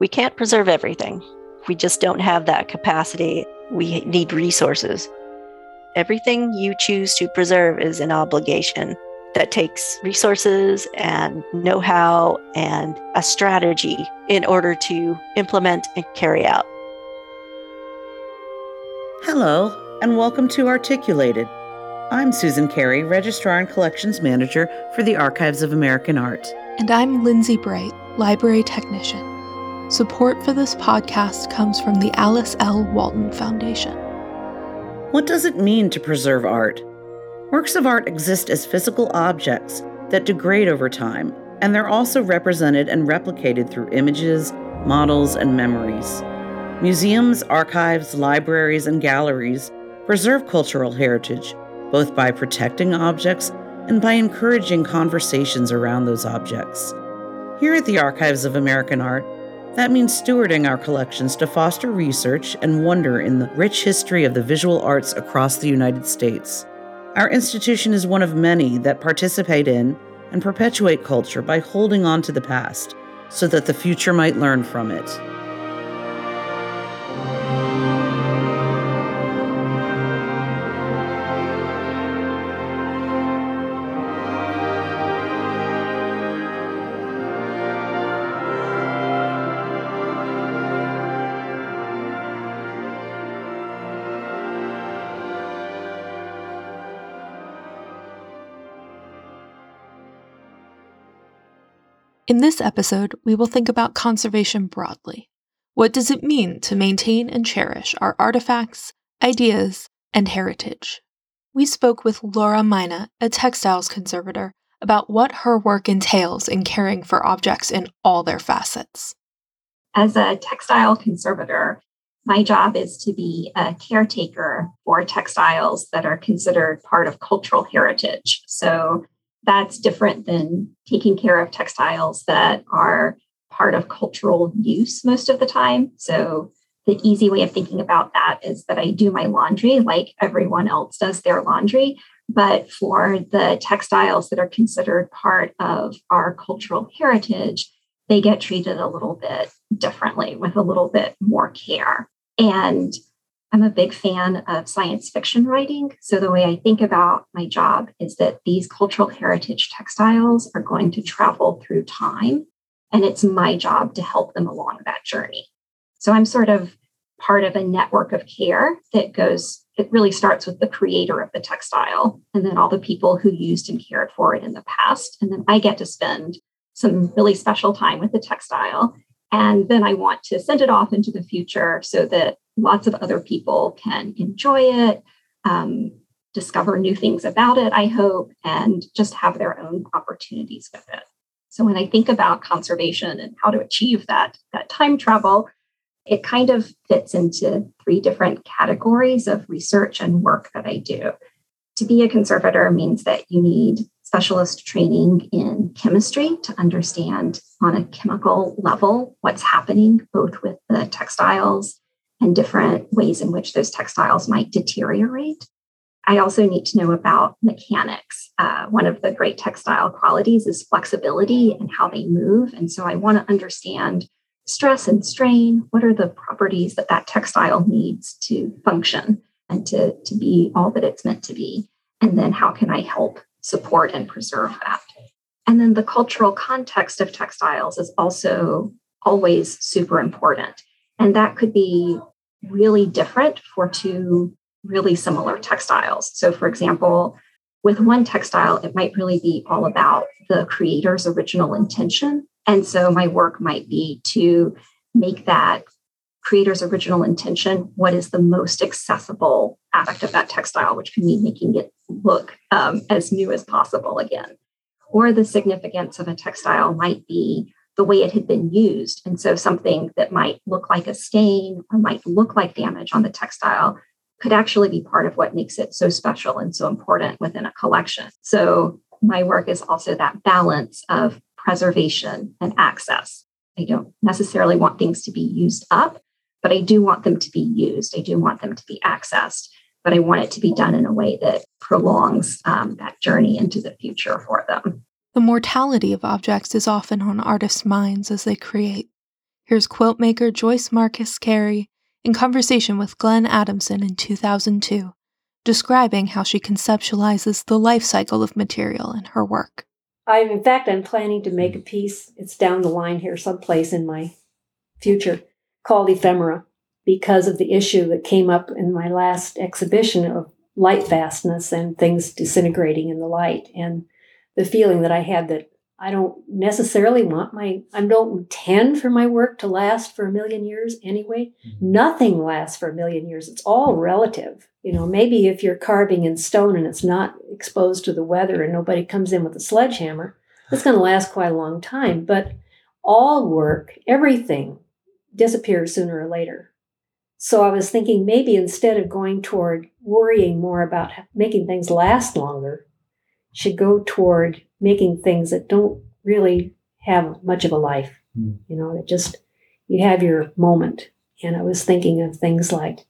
We can't preserve everything. We just don't have that capacity. We need resources. Everything you choose to preserve is an obligation that takes resources and know how and a strategy in order to implement and carry out. Hello, and welcome to Articulated. I'm Susan Carey, Registrar and Collections Manager for the Archives of American Art. And I'm Lindsay Bright, Library Technician. Support for this podcast comes from the Alice L. Walton Foundation. What does it mean to preserve art? Works of art exist as physical objects that degrade over time, and they're also represented and replicated through images, models, and memories. Museums, archives, libraries, and galleries preserve cultural heritage, both by protecting objects and by encouraging conversations around those objects. Here at the Archives of American Art, that means stewarding our collections to foster research and wonder in the rich history of the visual arts across the United States. Our institution is one of many that participate in and perpetuate culture by holding on to the past so that the future might learn from it. In this episode, we will think about conservation broadly. What does it mean to maintain and cherish our artifacts, ideas, and heritage? We spoke with Laura Mina, a textiles conservator, about what her work entails in caring for objects in all their facets. As a textile conservator, my job is to be a caretaker for textiles that are considered part of cultural heritage. So that's different than taking care of textiles that are part of cultural use most of the time. So the easy way of thinking about that is that I do my laundry like everyone else does their laundry. But for the textiles that are considered part of our cultural heritage, they get treated a little bit differently with a little bit more care. And I'm a big fan of science fiction writing. So, the way I think about my job is that these cultural heritage textiles are going to travel through time, and it's my job to help them along that journey. So, I'm sort of part of a network of care that goes, it really starts with the creator of the textile and then all the people who used and cared for it in the past. And then I get to spend some really special time with the textile. And then I want to send it off into the future so that lots of other people can enjoy it, um, discover new things about it, I hope, and just have their own opportunities with it. So when I think about conservation and how to achieve that, that time travel, it kind of fits into three different categories of research and work that I do. To be a conservator means that you need specialist training in chemistry to understand on a chemical level what's happening both with the textiles and different ways in which those textiles might deteriorate. I also need to know about mechanics. Uh, one of the great textile qualities is flexibility and how they move. And so I want to understand stress and strain. What are the properties that that textile needs to function and to, to be all that it's meant to be? And then how can I help support and preserve that? And then the cultural context of textiles is also always super important. And that could be really different for two really similar textiles. So, for example, with one textile, it might really be all about the creator's original intention. And so, my work might be to make that creator's original intention what is the most accessible aspect of that textile, which can mean making it look um, as new as possible again. Or the significance of a textile might be the way it had been used. And so something that might look like a stain or might look like damage on the textile could actually be part of what makes it so special and so important within a collection. So my work is also that balance of preservation and access. I don't necessarily want things to be used up, but I do want them to be used. I do want them to be accessed, but I want it to be done in a way that prolongs um, that journey into the future for them. The mortality of objects is often on artists' minds as they create. Here's quilt maker Joyce Marquess Carey in conversation with Glenn Adamson in 2002, describing how she conceptualizes the life cycle of material in her work. I, in fact, I'm planning to make a piece. It's down the line here, someplace in my future, called Ephemera, because of the issue that came up in my last exhibition of light fastness and things disintegrating in the light, and the feeling that I had that I don't necessarily want my, I don't intend for my work to last for a million years anyway. Mm-hmm. Nothing lasts for a million years. It's all relative. You know, maybe if you're carving in stone and it's not exposed to the weather and nobody comes in with a sledgehammer, it's going to last quite a long time. But all work, everything disappears sooner or later. So I was thinking maybe instead of going toward worrying more about making things last longer, should go toward making things that don't really have much of a life. Mm. You know, that just you have your moment. And I was thinking of things like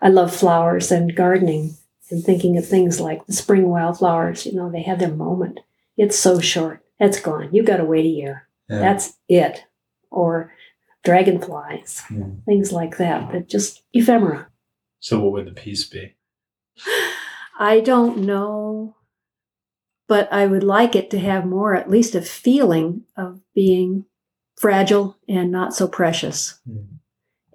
I love flowers and gardening and thinking of things like the spring wildflowers, you know, they have their moment. It's so short. That's gone. You got to wait a year. Yeah. That's it. Or dragonflies, yeah. things like that, that just ephemera. So, what would the piece be? I don't know but I would like it to have more, at least a feeling of being fragile and not so precious mm.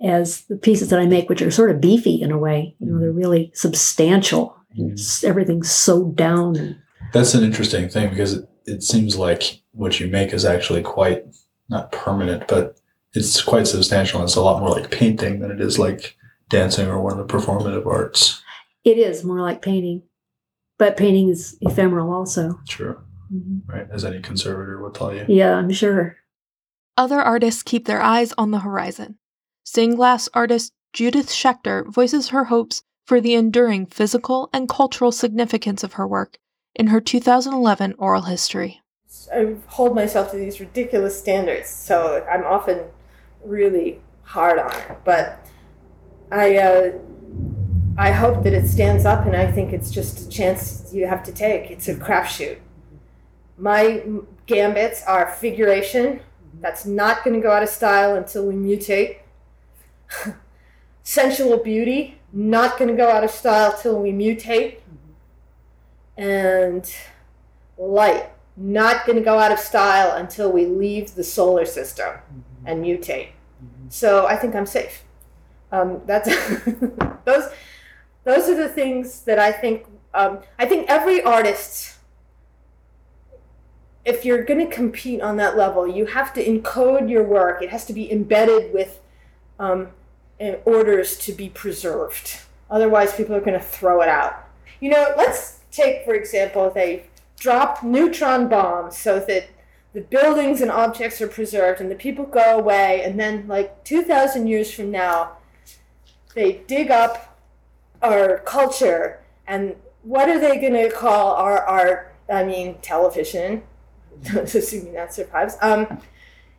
as the pieces that I make, which are sort of beefy in a way. You know, they're hmm. really substantial. Mm. Everything's so down. That's an interesting thing because it, it seems like what you make is actually quite not permanent, but it's quite substantial. And it's a lot more like painting than it is like dancing or one of the performative arts. It is more like painting but painting is ephemeral also. True. Mm-hmm. Right. As any conservator will tell you. Yeah, I'm sure. Other artists keep their eyes on the horizon. Stained glass artist Judith Schaechter voices her hopes for the enduring physical and cultural significance of her work in her 2011 oral history. I hold myself to these ridiculous standards, so I'm often really hard on it. But I uh, I hope that it stands up, and I think it's just a chance you have to take. It's a crapshoot. My gambits are figuration. That's not going to go out of style until we mutate. Sensual beauty, not going to go out of style till we mutate. And light, not going to go out of style until we leave the solar system and mutate. So I think I'm safe. Um, that's those those are the things that I think. Um, I think every artist, if you're going to compete on that level, you have to encode your work. It has to be embedded with um, orders to be preserved. Otherwise, people are going to throw it out. You know, let's take, for example, they drop neutron bombs so that the buildings and objects are preserved and the people go away, and then, like 2,000 years from now, they dig up our culture. And what are they going to call our art? I mean television. Assuming that survives. Um,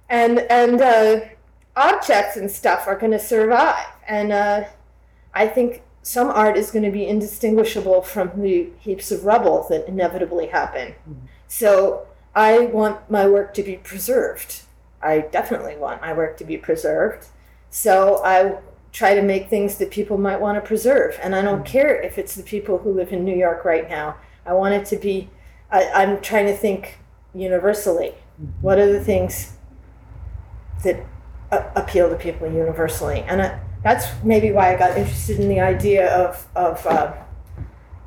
and and uh, objects and stuff are going to survive. And uh, i think some art is going to be indistinguishable from the heaps of rubble that inevitably happen. Mm-hmm. so i want my work to be preserved i definitely want my work to be preserved so i try to make things that people might want to preserve. And I don't mm-hmm. care if it's the people who live in New York right now. I want it to be, I, am trying to think universally. Mm-hmm. What are the things that uh, appeal to people universally? And I, that's maybe why I got interested in the idea of, of uh,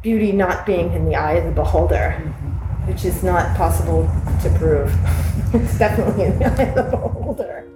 beauty not being in the eye of the beholder, mm-hmm. Which is not possible to prove. it's definitely in the eye of the beholder.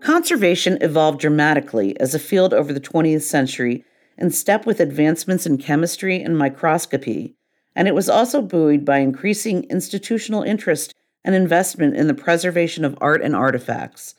Conservation evolved dramatically as a field over the 20th century in step with advancements in chemistry and microscopy, and it was also buoyed by increasing institutional interest and investment in the preservation of art and artifacts.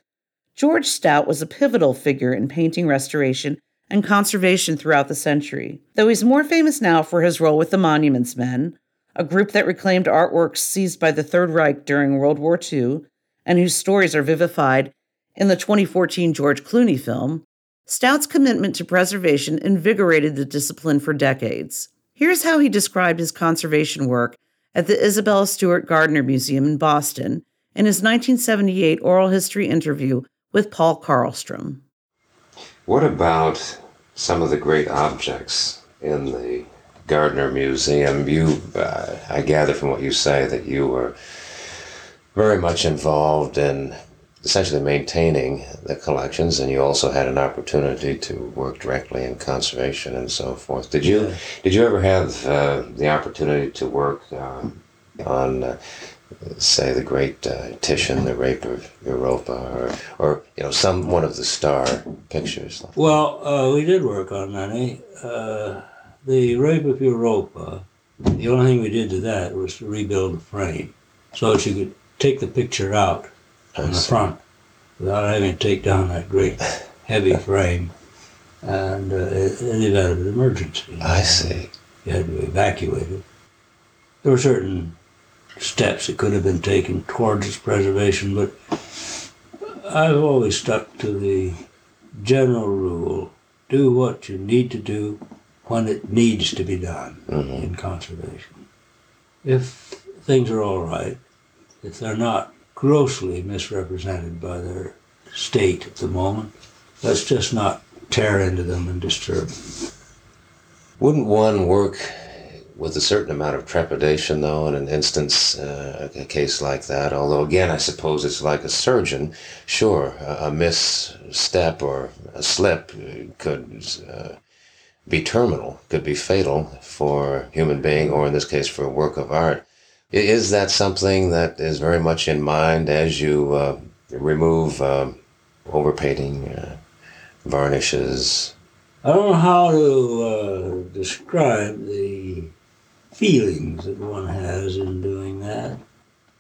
George Stout was a pivotal figure in painting restoration and conservation throughout the century, though he's more famous now for his role with the Monuments Men, a group that reclaimed artworks seized by the Third Reich during World War II and whose stories are vivified in the 2014 George Clooney film, Stout's commitment to preservation invigorated the discipline for decades. Here's how he described his conservation work at the Isabella Stewart Gardner Museum in Boston in his 1978 oral history interview with Paul Karlstrom. What about some of the great objects in the Gardner Museum? You, uh, I gather from what you say that you were very much involved in essentially maintaining the collections, and you also had an opportunity to work directly in conservation and so forth. Did you Yeah. did you ever have uh, the opportunity to work uh, on, uh, say, the great uh, Titian, the Rape of Europa, or or you know some one of the star pictures? Well, uh, we did work on many. Uh, the Rape of Europa, the only thing we did to that was to rebuild the frame so that you could take the picture out on the front without having to take down that great heavy frame and uh, in the event of an emergency. I see. You had to evacuate it. There were certain steps that could have been taken towards its preservation, but I've always stuck to the general rule do what you need to do when it needs to be done in conservation. If things are all right, if they're not grossly misrepresented by their state at the moment, let's just not tear into them and disturb them. Wouldn't one work with a certain amount of trepidation, though, in an instance, uh, a case like that? Although, again, I suppose it's like a surgeon. Sure, a, a misstep or a slip could uh, be terminal, could be fatal for a human being, or in this case, for a work of art. Is that something that is very much in mind as you uh, remove um overpainting, uh, varnishes? I don't know how to uh, describe the feelings that one has in doing that.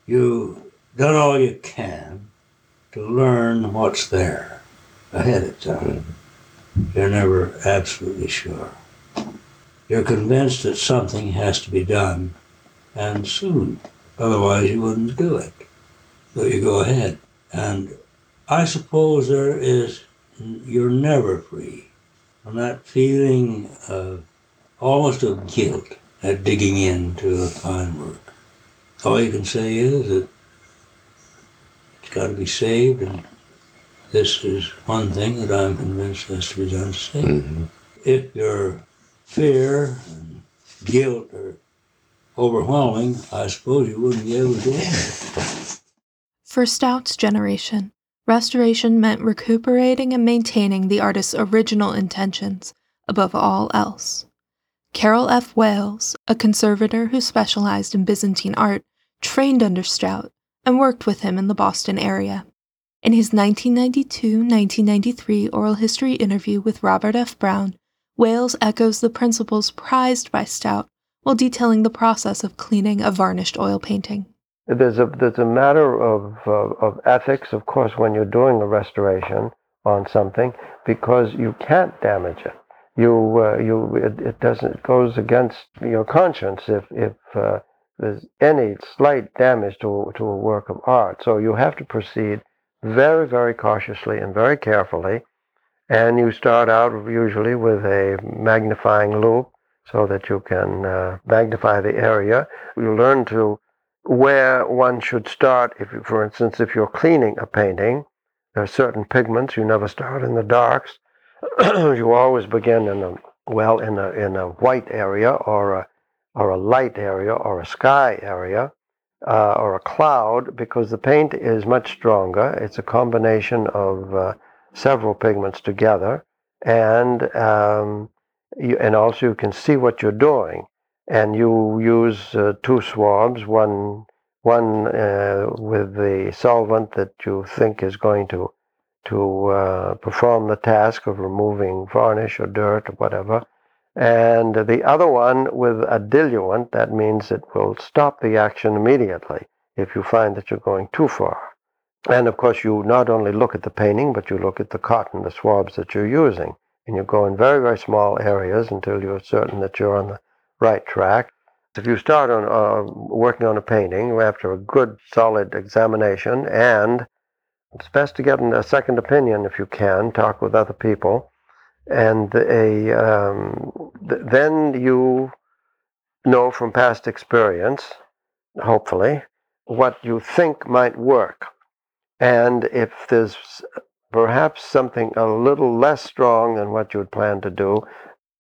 You've done all you can to learn what's there ahead of time. You're never absolutely sure. You're convinced that something has to be done, and soon. Otherwise, you wouldn't do it. So you go ahead. And I suppose there is, you're never free from that feeling of almost of guilt at digging into a fine work. All you can say is that it's got to be saved, and this is one thing that I'm convinced has to be done to save. Mhm. If your fear and guilt are overwhelming, I suppose you wouldn't be able to do it. For Stout's generation, restoration meant recuperating and maintaining the artist's original intentions above all else. Carroll F. Wales, a conservator who specialized in Byzantine art, trained under Stout and worked with him in the Boston area. In his 1992 1993 oral history interview with Robert F. Brown, Wales echoes the principles prized by Stout while detailing the process of cleaning a varnished oil painting. There's a there's a matter of uh, of ethics, of course, when you're doing a restoration on something, because you can't damage it. You uh, you it, it doesn't it goes against your conscience if if uh, there's any slight damage to to a work of art. So you have to proceed very very cautiously and very carefully, and you start out usually with a magnifying loupe so that you can uh, magnify the area. You learn to where one should start. If, for instance, if you're cleaning a painting, there are certain pigments you never start in the darks. you always begin in a well in a in a white area or a or a light area or a sky area uh, or a cloud because the paint is much stronger. It's a combination of uh, several pigments together, and um, you, and also you can see what you're doing and you use uh, two swabs, one one uh, with the solvent that you think is going to to uh, perform the task of removing varnish or dirt or whatever, and the other one with a diluent. That means it will stop the action immediately if you find that you're going too far. And of course, you not only look at the painting, but you look at the cotton, the swabs that you're using, and you go in very very small areas until you're certain that you're on the right track. If you start on uh, working on a painting after a good, solid examination, and it's best to get a second opinion if you can, talk with other people, and a um, th- then you know from past experience, hopefully, what you think might work. And if there's perhaps something a little less strong than what you had planned to do,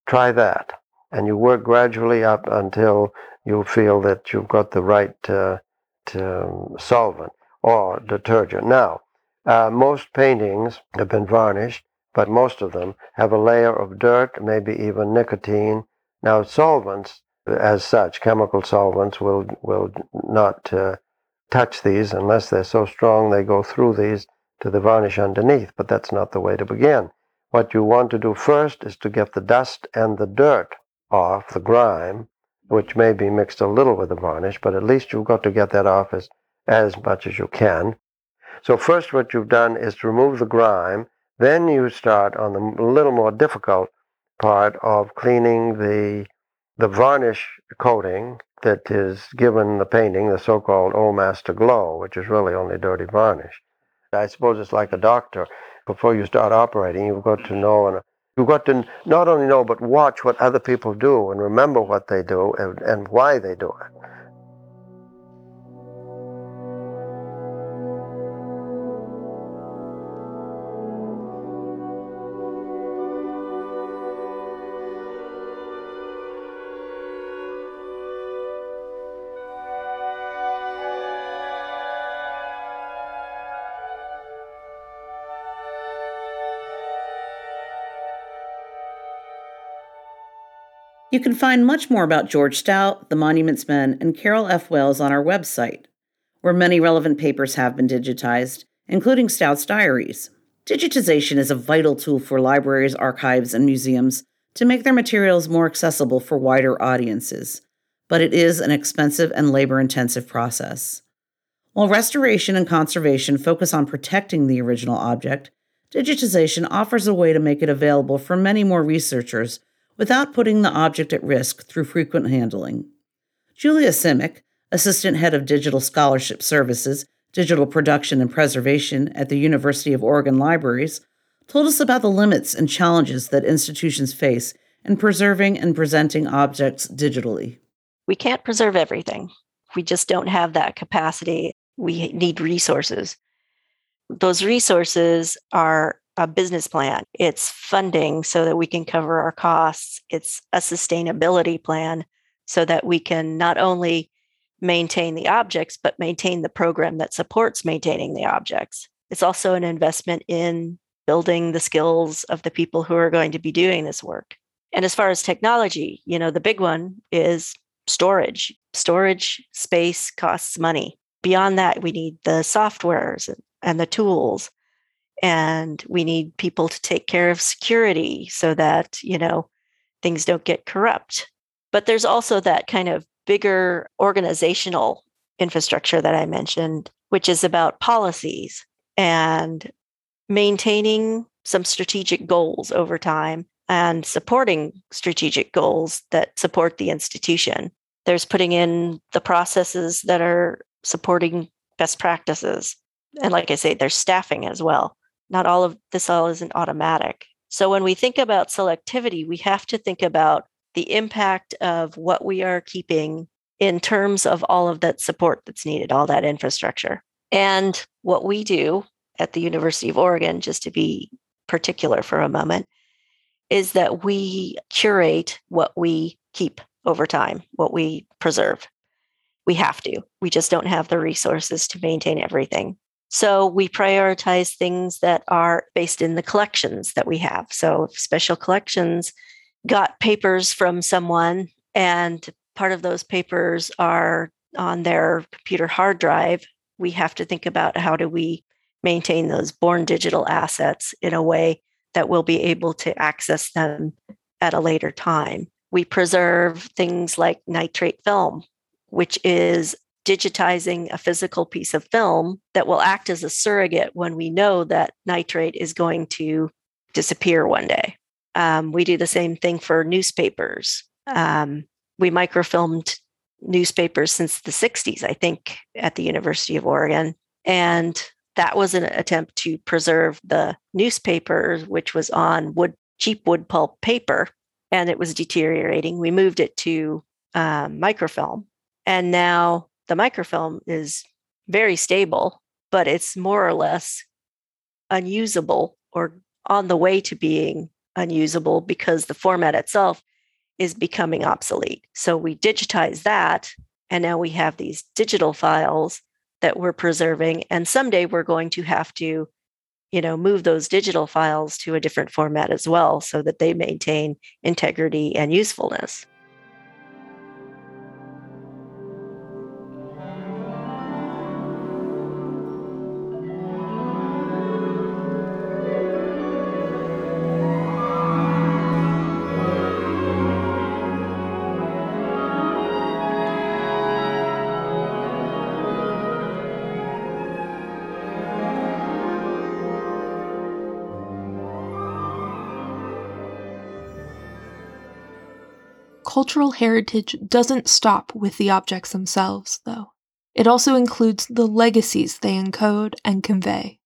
try that. And you work gradually up until you feel that you've got the right uh, to solvent or detergent. Now, uh, most paintings have been varnished, but most of them have a layer of dirt, maybe even nicotine. Now, solvents, as such, chemical solvents, will will not uh, touch these unless they're so strong they go through these to the varnish underneath. But that's not the way to begin. What you want to do first is to get the dust and the dirt off, the grime, which may be mixed a little with the varnish, but at least you've got to get that off as, as much as you can. So first what you've done is to remove the grime, then you start on the little more difficult part of cleaning the the varnish coating that is given the painting, the so-called Old Master Glow, which is really only dirty varnish. I suppose it's like a doctor. Before you start operating, you've got to know and You've got to not only know, but watch what other people do and remember what they do and, and why they do it. You can find much more about George Stout, the Monuments Men, and Carroll F. Wales on our website, where many relevant papers have been digitized, including Stout's diaries. Digitization is a vital tool for libraries, archives, and museums to make their materials more accessible for wider audiences, but it is an expensive and labor intensive process. While restoration and conservation focus on protecting the original object, digitization offers a way to make it available for many more researchers without putting the object at risk through frequent handling. Julia Simic, Assistant Head of Digital Scholarship Services, Digital Production and Preservation at the University of Oregon Libraries, told us about the limits and challenges that institutions face in preserving and presenting objects digitally. We can't preserve everything. We just don't have that capacity. We need resources. Those resources are a business plan, it's funding so that we can cover our costs, it's a sustainability plan so that we can not only maintain the objects, but maintain the program that supports maintaining the objects. It's also an investment in building the skills of the people who are going to be doing this work. And as far as technology, you know, the big one is storage. Storage space costs money. Beyond that, we need the softwares and the tools and we need people to take care of security so that you know things don't get corrupt. But there's also that kind of bigger organizational infrastructure that i mentioned which is about policies and maintaining some strategic goals over time and supporting strategic goals that support the institution. There's putting in the processes that are supporting best practices. And like i say there's staffing as well not all of this all isn't automatic. So when we think about selectivity, we have to think about the impact of what we are keeping in terms of all of that support that's needed, all that infrastructure. And what we do at the University of Oregon, just to be particular for a moment, is that we curate what we keep over time, what we preserve. We have to. We just don't have the resources to maintain everything. So we prioritize things that are based in the collections that we have. So special collections got papers from someone and part of those papers are on their computer hard drive, we have to think about how do we maintain those born digital assets in a way that we'll be able to access them at a later time. We preserve things like nitrate film, which is digitizing a physical piece of film that will act as a surrogate when we know that nitrate is going to disappear one day. Um, we do the same thing for newspapers. Um, we microfilmed newspapers since the 60s, I think, at the University of Oregon. And that was an attempt to preserve the newspaper, which was on wood, cheap wood pulp paper, and it was deteriorating. We moved it to um, microfilm, and now the microfilm is very stable, but it's more or less unusable or on the way to being unusable because the format itself is becoming obsolete. So we digitize that, and now we have these digital files that we're preserving. And someday we're going to have to, you know, move those digital files to a different format as well so that they maintain integrity and usefulness. Cultural heritage doesn't stop with the objects themselves, though. It also includes the legacies they encode and convey.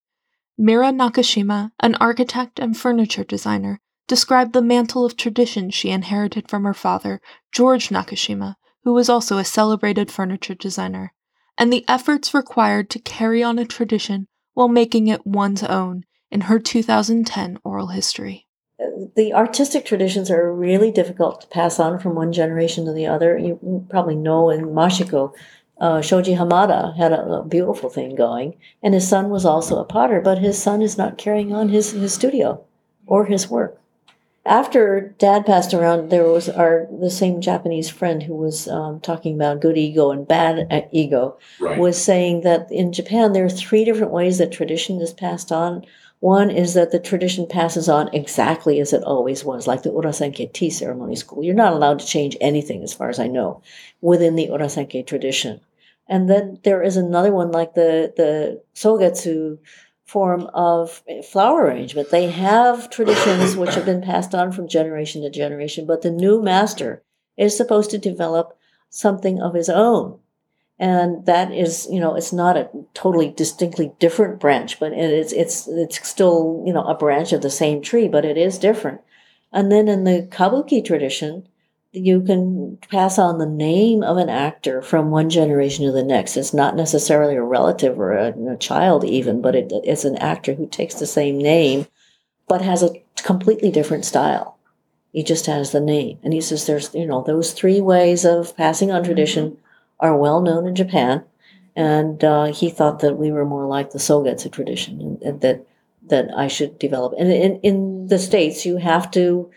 Mira Nakashima, an architect and furniture designer, described the mantle of tradition she inherited from her father, George Nakashima, who was also a celebrated furniture designer, and the efforts required to carry on a tradition while making it one's own in her 2010 oral history the artistic traditions are really difficult to pass on from one generation to the other. You probably know in Mashiko, uh, Shoji Hamada had a, a, beautiful thing going, and his son was also a potter, but his son is not carrying on his, his studio or his work. After dad passed around, there was our the same Japanese friend who was um, talking about good ego and bad uh, ego right. was saying that in Japan there are three different ways that tradition is passed on one is that the tradition passes on exactly as it always was, like the Urasenke tea ceremony school. You're not allowed to change anything, as far as I know, within the Urasenke tradition. And then there is another one, like the, the Sogetsu form of flower arrangement. They have traditions which have been passed on from generation to generation, but the new master is supposed to develop something of his own and that is you know it's not a totally distinctly different branch but it's it's it's still you know a branch of the same tree but it is different. And then in the kabuki tradition you can pass on the name of an actor from one generation to the next. It's not necessarily a relative or a, a child even but it, it's an actor who takes the same name but has a completely different style. He just has the name. And he says there's you know those three ways of passing on tradition. mm-hmm are well known in Japan, and uh, he thought that we were more like the Sogetsu tradition, and, and that that I should develop. And in, in the states, you have to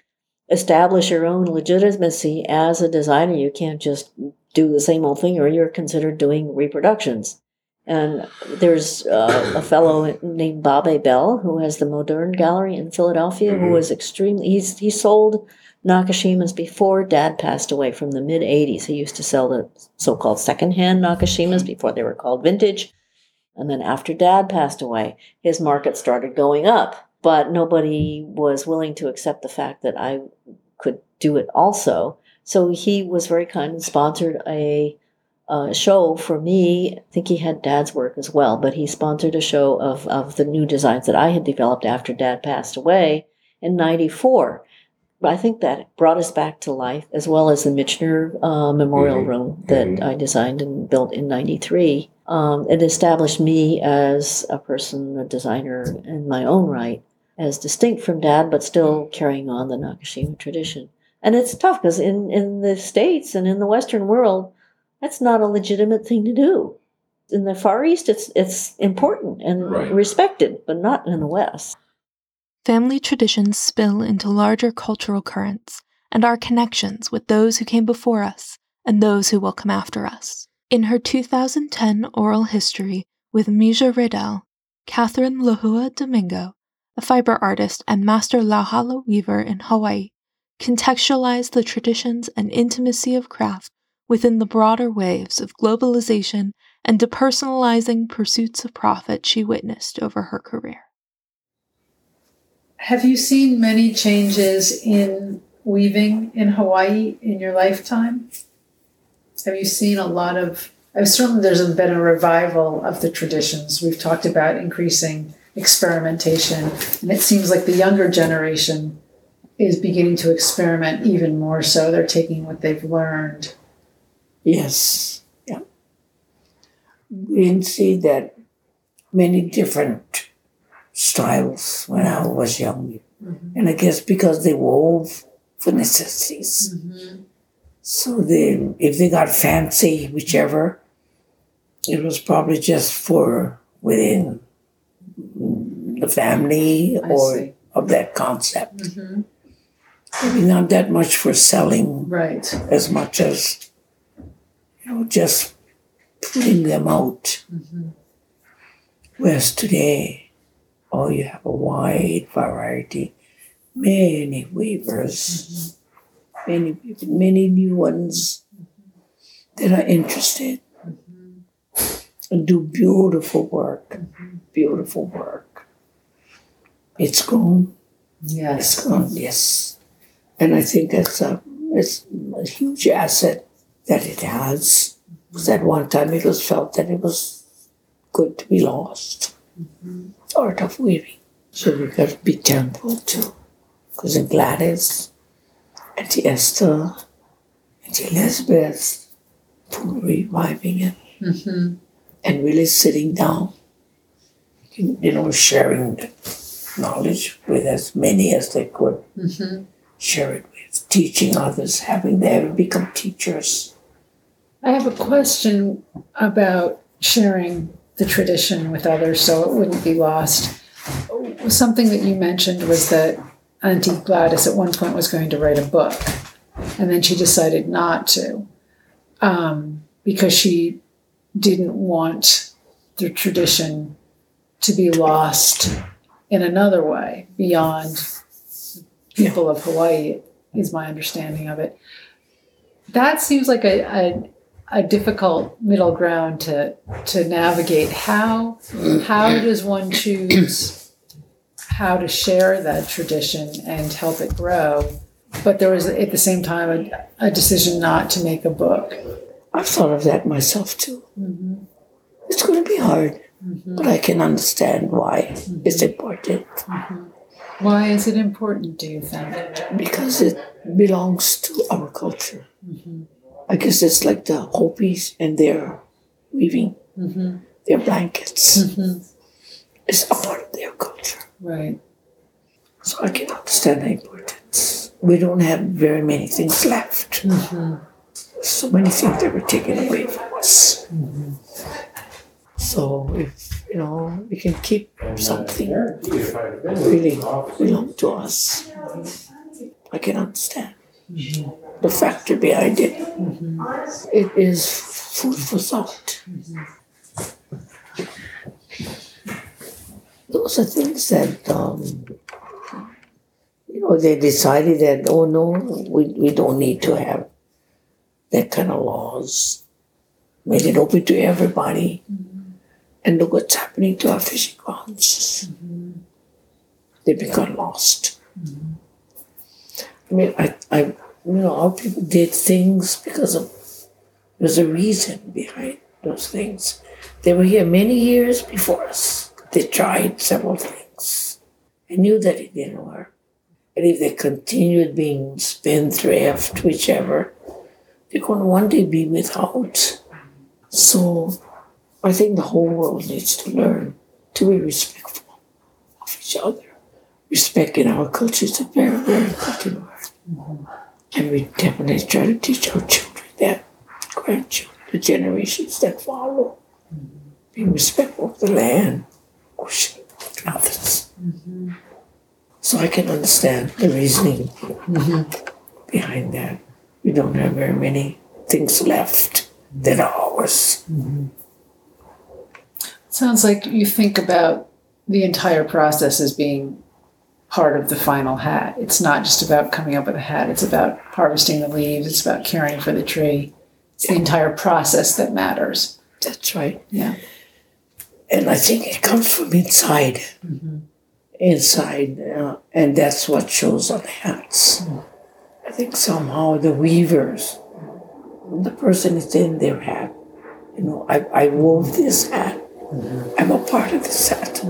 establish your own legitimacy as a designer. You can't just do the same old thing, or you're considered doing reproductions. And there's uh, a fellow named Bob Aibel who has the Moderne Gallery in Philadelphia, mm-hmm. who was extremely. He's he sold Nakashimas before dad passed away from the mid 80s. He used to sell the so called secondhand Nakashimas before they were called vintage. And then after dad passed away, his market started going up. But nobody was willing to accept the fact that I could do it also. So he was very kind and sponsored a, a show for me. I think he had dad's work as well, but he sponsored a show of, of the new designs that I had developed after dad passed away in 94. I think that brought us back to life, as well as the Michener uh, Memorial mm-hmm. Room that mm-hmm. I designed and built in '93. Um, it established me as a person, a designer in my own right, as distinct from Dad, but still carrying on the Nakashima tradition. And it's tough because in, in the States and in the Western world, that's not a legitimate thing to do. In the Far East, it's it's important and right. respected, but not in the West. Family traditions spill into larger cultural currents and our connections with those who came before us and those who will come after us. In her 2010 oral history with Mija Riddle, Catherine Lahua Domingo, a fiber artist and master Lauhala weaver in Hawaii, contextualized the traditions and intimacy of craft within the broader waves of globalization and depersonalizing pursuits of profit she witnessed over her career. Have you seen many changes in weaving in Hawaii in your lifetime? Have you seen a lot of? I assume there's been a revival of the traditions. We've talked about increasing experimentation, and it seems like the younger generation is beginning to experiment even more so. They're taking what they've learned. Yes, yeah. We can see that many different styles when I was young. Mm-hmm. And I guess because they wove for necessities. Mm-hmm. So they, if they got fancy, whichever, it was probably just for within the family I or see. of that concept. Mm-hmm. Maybe not that much for selling Right. as much as you know just putting them out. Mm-hmm. Whereas today, oh, you have a wide variety, many weavers, many many new ones that are interested and do beautiful work, beautiful work. It's grown. Yes. It's grown. Yes, and I think it's a it's a huge asset that it has. Mm-hmm. Because at one time it was felt that it was good to be lost. Mm-hmm. Art of weaving. So we got to be careful too. Because in Gladys, Auntie Esther, Auntie Elizabeth, for reviving it Mm-hmm. and really sitting down, you you know, sharing the knowledge with as many as they could, Mm-hmm. share it with, teaching others, having them become teachers. I have a question about sharing the tradition with others so it wouldn't be lost. Something that you mentioned was that Auntie Gladys at one point was going to write a book, and then she decided not to um, because she didn't want the tradition to be lost in another way beyond people of Hawaii, is my understanding of it. That seems like a, a a difficult middle ground to to navigate. How how does one choose how to share that tradition and help it grow? But there was at the same time a, a decision not to make a book. I've thought of that myself too. Mm-hmm. It's going to be hard, mm-hmm. but I can understand why mm-hmm. it's important mm-hmm. Why is it important? Do you think? because it belongs to our culture. Mm-hmm. I guess it's like the Hopis and their weaving, Mm-hmm. their blankets. Mm-hmm. It's a part of their culture. Right. So I can understand the importance. We don't have very many things left. Mm-hmm. So many things that were taken away from us. So if you know we can keep something really belong to us, I can understand the factor behind it. Mm-hmm. It is food for thought. Those are things that um, you know they decided that oh no we, we don't need to have that kind of laws. Made it open to everybody. Mm-hmm. And look what's happening to our fishing grounds. Mm-hmm. They become lost. I mean, I, I, you know, our people did things because of, there's a reason behind those things. They were here many years before us. They tried several things. They knew that it didn't work. And if they continued being spendthrift, whichever, they're going to one day be without. So I think the whole world needs to learn to be respectful of each other. Respect in our cultures is very, very important word. And we definitely try to teach our children that, grandchildren, the generations that follow. Be respectful of the land, and others. So I can understand the reasoning behind that. We don't have very many things left that are ours. Sounds like you think about the entire process as being part of the final hat. It's not just about coming up with a hat, it's about harvesting the leaves, it's about caring for the tree. It's the entire process that matters. That's right. Yeah. And I think it comes from inside. Inside, uh, and that's what shows on the hats. I think somehow the weavers the person is in their hat. You know, I, I wove this hat. Mm-hmm. I'm a part of this hat.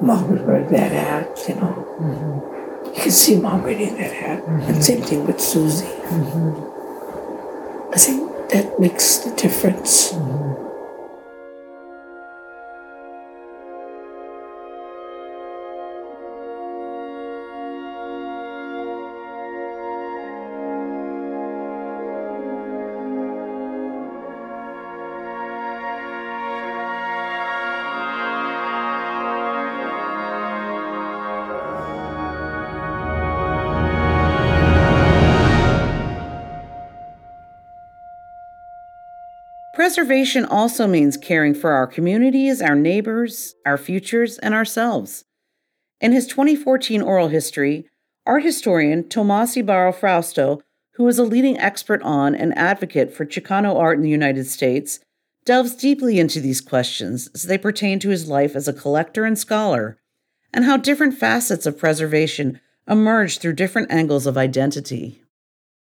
Mm-hmm. Mom wear that hat, you know. Mm-hmm. You can see mom in that hat. And same thing with Susie. I think that makes the difference. Preservation also means caring for our communities, our neighbors, our futures, and ourselves. In his 2014 oral history, art historian Tomas Ybarra Frausto, who is a leading expert on and advocate for Chicano art in the United States, delves deeply into these questions as they pertain to his life as a collector and scholar, and how different facets of preservation emerge through different angles of identity.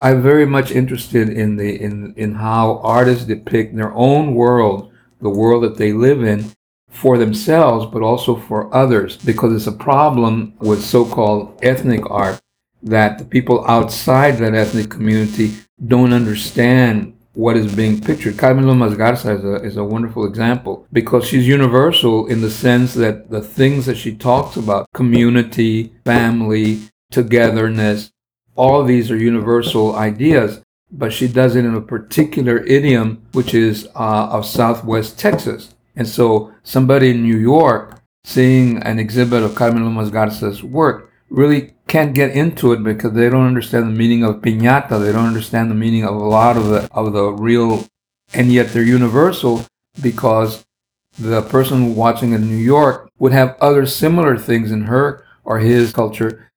I'm very much interested in the in in how artists depict their own world, the world that they live in, for themselves, but also for others, because it's a problem with so-called ethnic art that the people outside that ethnic community don't understand what is being pictured. Carmen Lomas Garza is a, is a wonderful example because she's universal in the sense that the things that she talks about, community, family, togetherness, all of these are universal ideas, but she does it in a particular idiom, which is uh, of Southwest Texas. And so somebody in New York seeing an exhibit of Carmen Lomas Garza's work really can't get into it because they don't understand the meaning of piñata. They don't understand the meaning of a lot of the of the real, and yet they're universal because the person watching in New York would have other similar things in her or his culture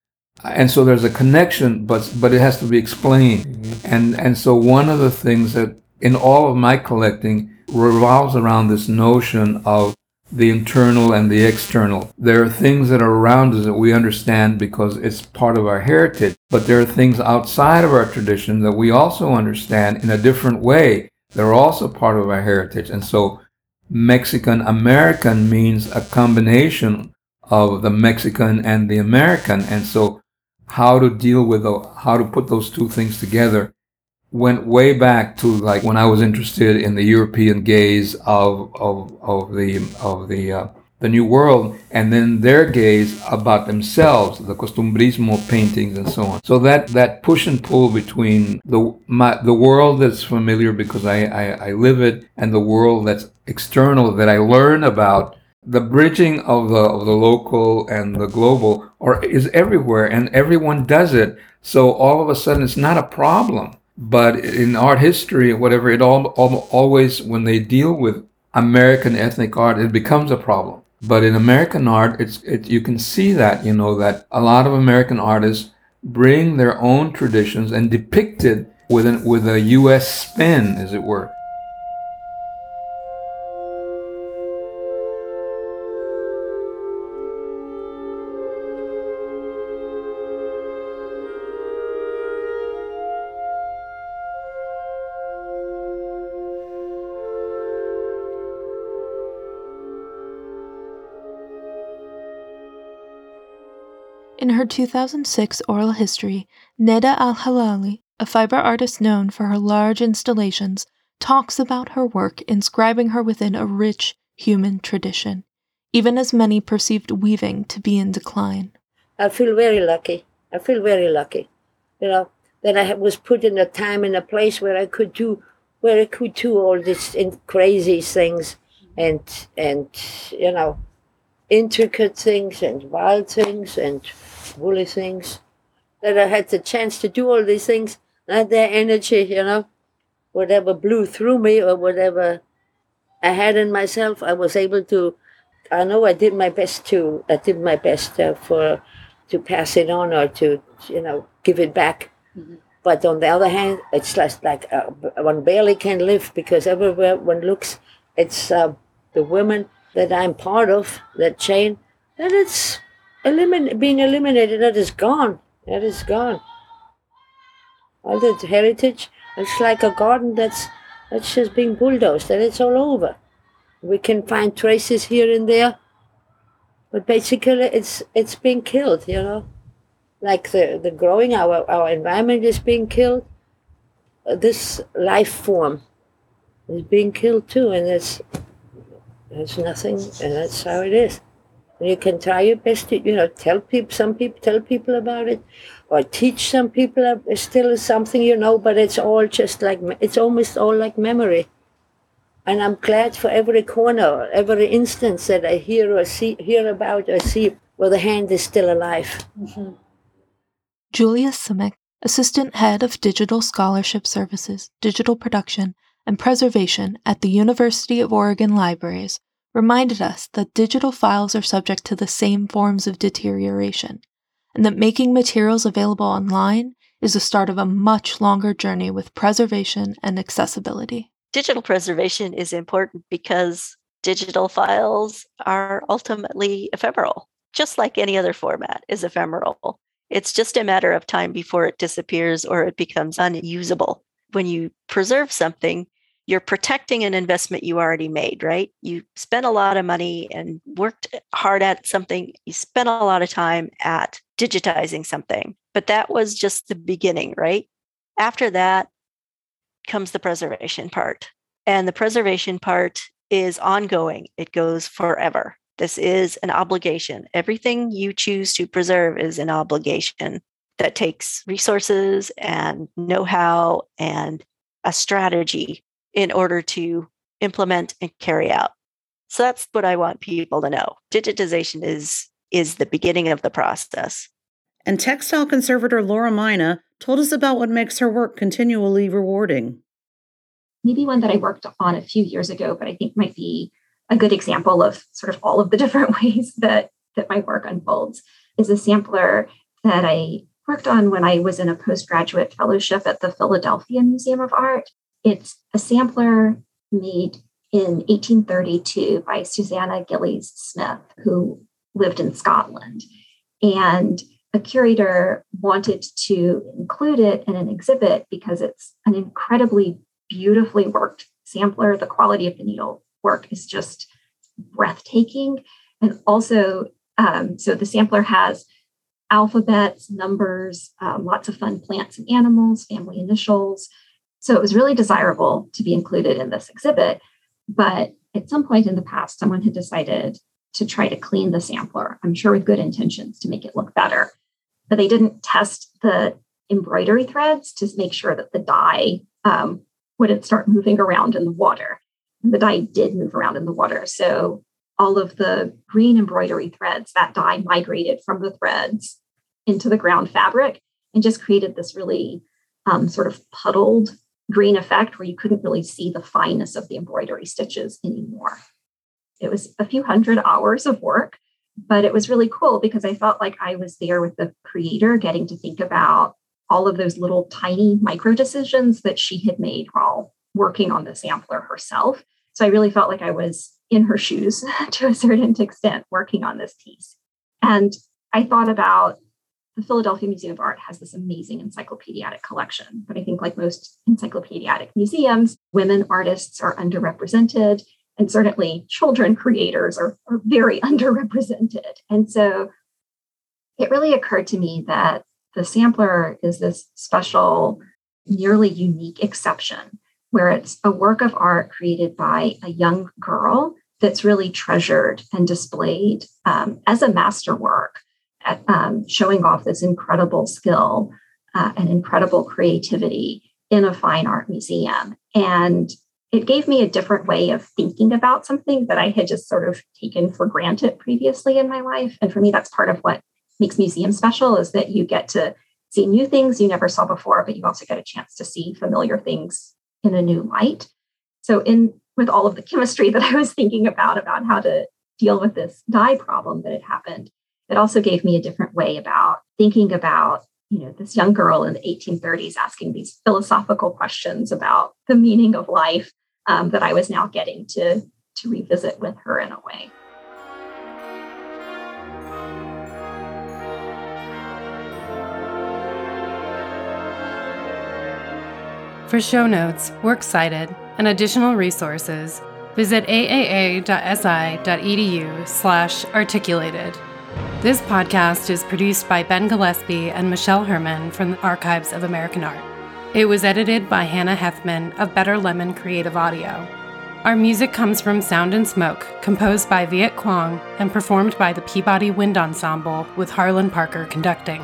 and so there's a connection but but it has to be explained mm-hmm. and and so one of the things that in all of my collecting revolves around this notion of the internal and the external. There are things that are around us that we understand because it's part of our heritage, but there are things outside of our tradition that we also understand in a different way. They're also part of our heritage. And so Mexican American means a combination of the Mexican and the American. And so how to deal with the, how to put those two things together went way back to like when I was interested in the European gaze of of, of the of the uh, the New World, and then their gaze about themselves, the costumbrismo paintings and so on. So that that push and pull between the my, the world that's familiar because I, I I live it, and the world that's external that I learn about the bridging of the of the local and the global or is everywhere and everyone does it. So all of a sudden it's not a problem but in art history whatever it all, all always when they deal with american ethnic art it becomes a problem. But in american art it's it, you can see that you know that a lot of american artists bring their own traditions and depict it with an with a us spin as it were In her 2006 oral history, Neda Al Hilali, a fiber artist known for her large installations, talks about her work inscribing her within a rich human tradition, even as many perceived weaving to be in decline. I feel very lucky. I feel very lucky, you know, that I was put in a time and a place where I could do, where I could do all these crazy things, and and you know, intricate things and wild things and woolly things. That I had the chance to do all these things, not their energy, you know, whatever blew through me or whatever I had in myself, I was able to. I know I did my best to. I did my best uh, for to pass it on or to, you know, give it back. Mm-hmm. But on the other hand, it's just like uh, one barely can live because everywhere one looks, it's uh, the women that I'm part of, that chain, and it's elimin- being eliminated. That is gone. That is gone. all the heritage. It's like a garden that's that's just being bulldozed and it's all over. We can find traces here and there, but basically it's it's being killed. You know, like the the growing our our environment is being killed. This life form is being killed too, and it's there's nothing, and that's how it is. You can try your best to, you know, tell people, some people, tell people about it, or teach some people. It's still something you know, but it's all just like it's almost all like memory. And I'm glad for every corner, every instance that I hear or see, hear about or see where the hand is still alive. Mm-hmm. Julia Simic, Assistant Head of Digital Scholarship Services, Digital Production, and Preservation at the University of Oregon Libraries, reminded us that digital files are subject to the same forms of deterioration, and that making materials available online is the start of a much longer journey with preservation and accessibility. Digital preservation is important because digital files are ultimately ephemeral, just like any other format is ephemeral. It's just a matter of time before it disappears or it becomes unusable. When you preserve something, you're protecting an investment you already made, right? You spent a lot of money and worked eh, hard at something. You spent a lot of time at digitizing something, but that was just the beginning, right? After that comes the preservation part. And the preservation part is ongoing, it goes forever. This is an obligation. Everything you choose to preserve is an obligation that takes resources and know how and a strategy in order to implement and carry out. So that's what I want people to know. Digitization is is the beginning of the process. And textile conservator Laura Mina told us about what makes her work continually rewarding. Maybe one that I worked on a few years ago, but I think might be a good example of sort of all of the different ways that that my work unfolds is a sampler that I worked on when I was in a postgraduate fellowship at the Philadelphia Museum of Art. It's a sampler made in 1832 by Susanna Gillies Smith, who lived in Scotland. And a curator wanted to include it in an exhibit because it's an incredibly beautifully worked sampler. The quality of the needle work is just breathtaking. And also, um, so the sampler has alphabets, numbers, um, lots of fun plants and animals, family initials, so it was really desirable to be included in this exhibit. But at some point in the past, someone had decided to try to clean the sampler, I'm sure with good intentions to make it look better. But they didn't test the embroidery threads to make sure that the dye um, wouldn't start moving around in the water. And the dye did move around in the water. So all of the green embroidery threads, that dye migrated from the threads into the ground fabric and just created this really um, sort of puddled green effect where you couldn't really see the fineness of the embroidery stitches anymore. It was a few hundred hours of work, but it was really cool because I felt like I was there with the creator getting to think about all of those little tiny micro decisions that she had made while working on the sampler herself. So I really felt like I was in her shoes to a certain extent working on this piece. And I thought about the Philadelphia Museum of Art has this amazing encyclopedic collection. But I think, like most encyclopedic museums, women artists are underrepresented, and certainly children creators are, are very underrepresented. And so it really occurred to me that the sampler is this special, nearly unique exception where it's a work of art created by a young girl that's really treasured and displayed um, as a masterwork um, showing off this incredible skill uh, and incredible creativity in a fine art museum. And it gave me a different way of thinking about something that I had just sort of taken for granted previously in my life. And for me, that's part of what makes museums special is that you get to see new things you never saw before, but you also get a chance to see familiar things in a new light. So in with all of the chemistry that I was thinking about about how to deal with this dye problem that had happened, it also gave me a different way about thinking about you know this young girl in the 1830s asking these philosophical questions about the meaning of life um, that i was now getting to to revisit with her in a way For show notes, works cited, and additional resources, visit aaa.si.edu slash articulated. This podcast is produced by Ben Gillespie and Michelle Herman from the Archives of American Art. It was edited by Hannah Hethmon of Better Lemon Creative Audio. Our music comes from Sound and Smoke, composed by Viet Cuong and performed by the Peabody Wind Ensemble with Harlan Parker conducting.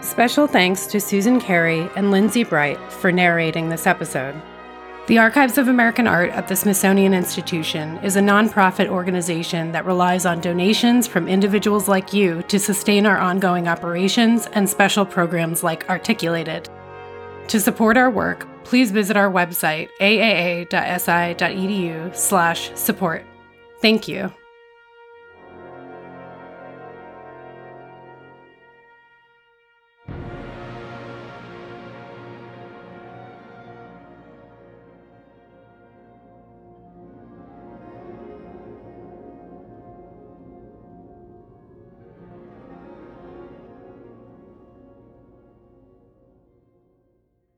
Special thanks to Susan Carey and Lindsay Bright for narrating this episode. The Archives of American Art at the Smithsonian Institution is a nonprofit organization that relies on donations from individuals like you to sustain our ongoing operations and special programs like Articulated. To support our work, please visit our website, aaa.si.edu/support. Thank you.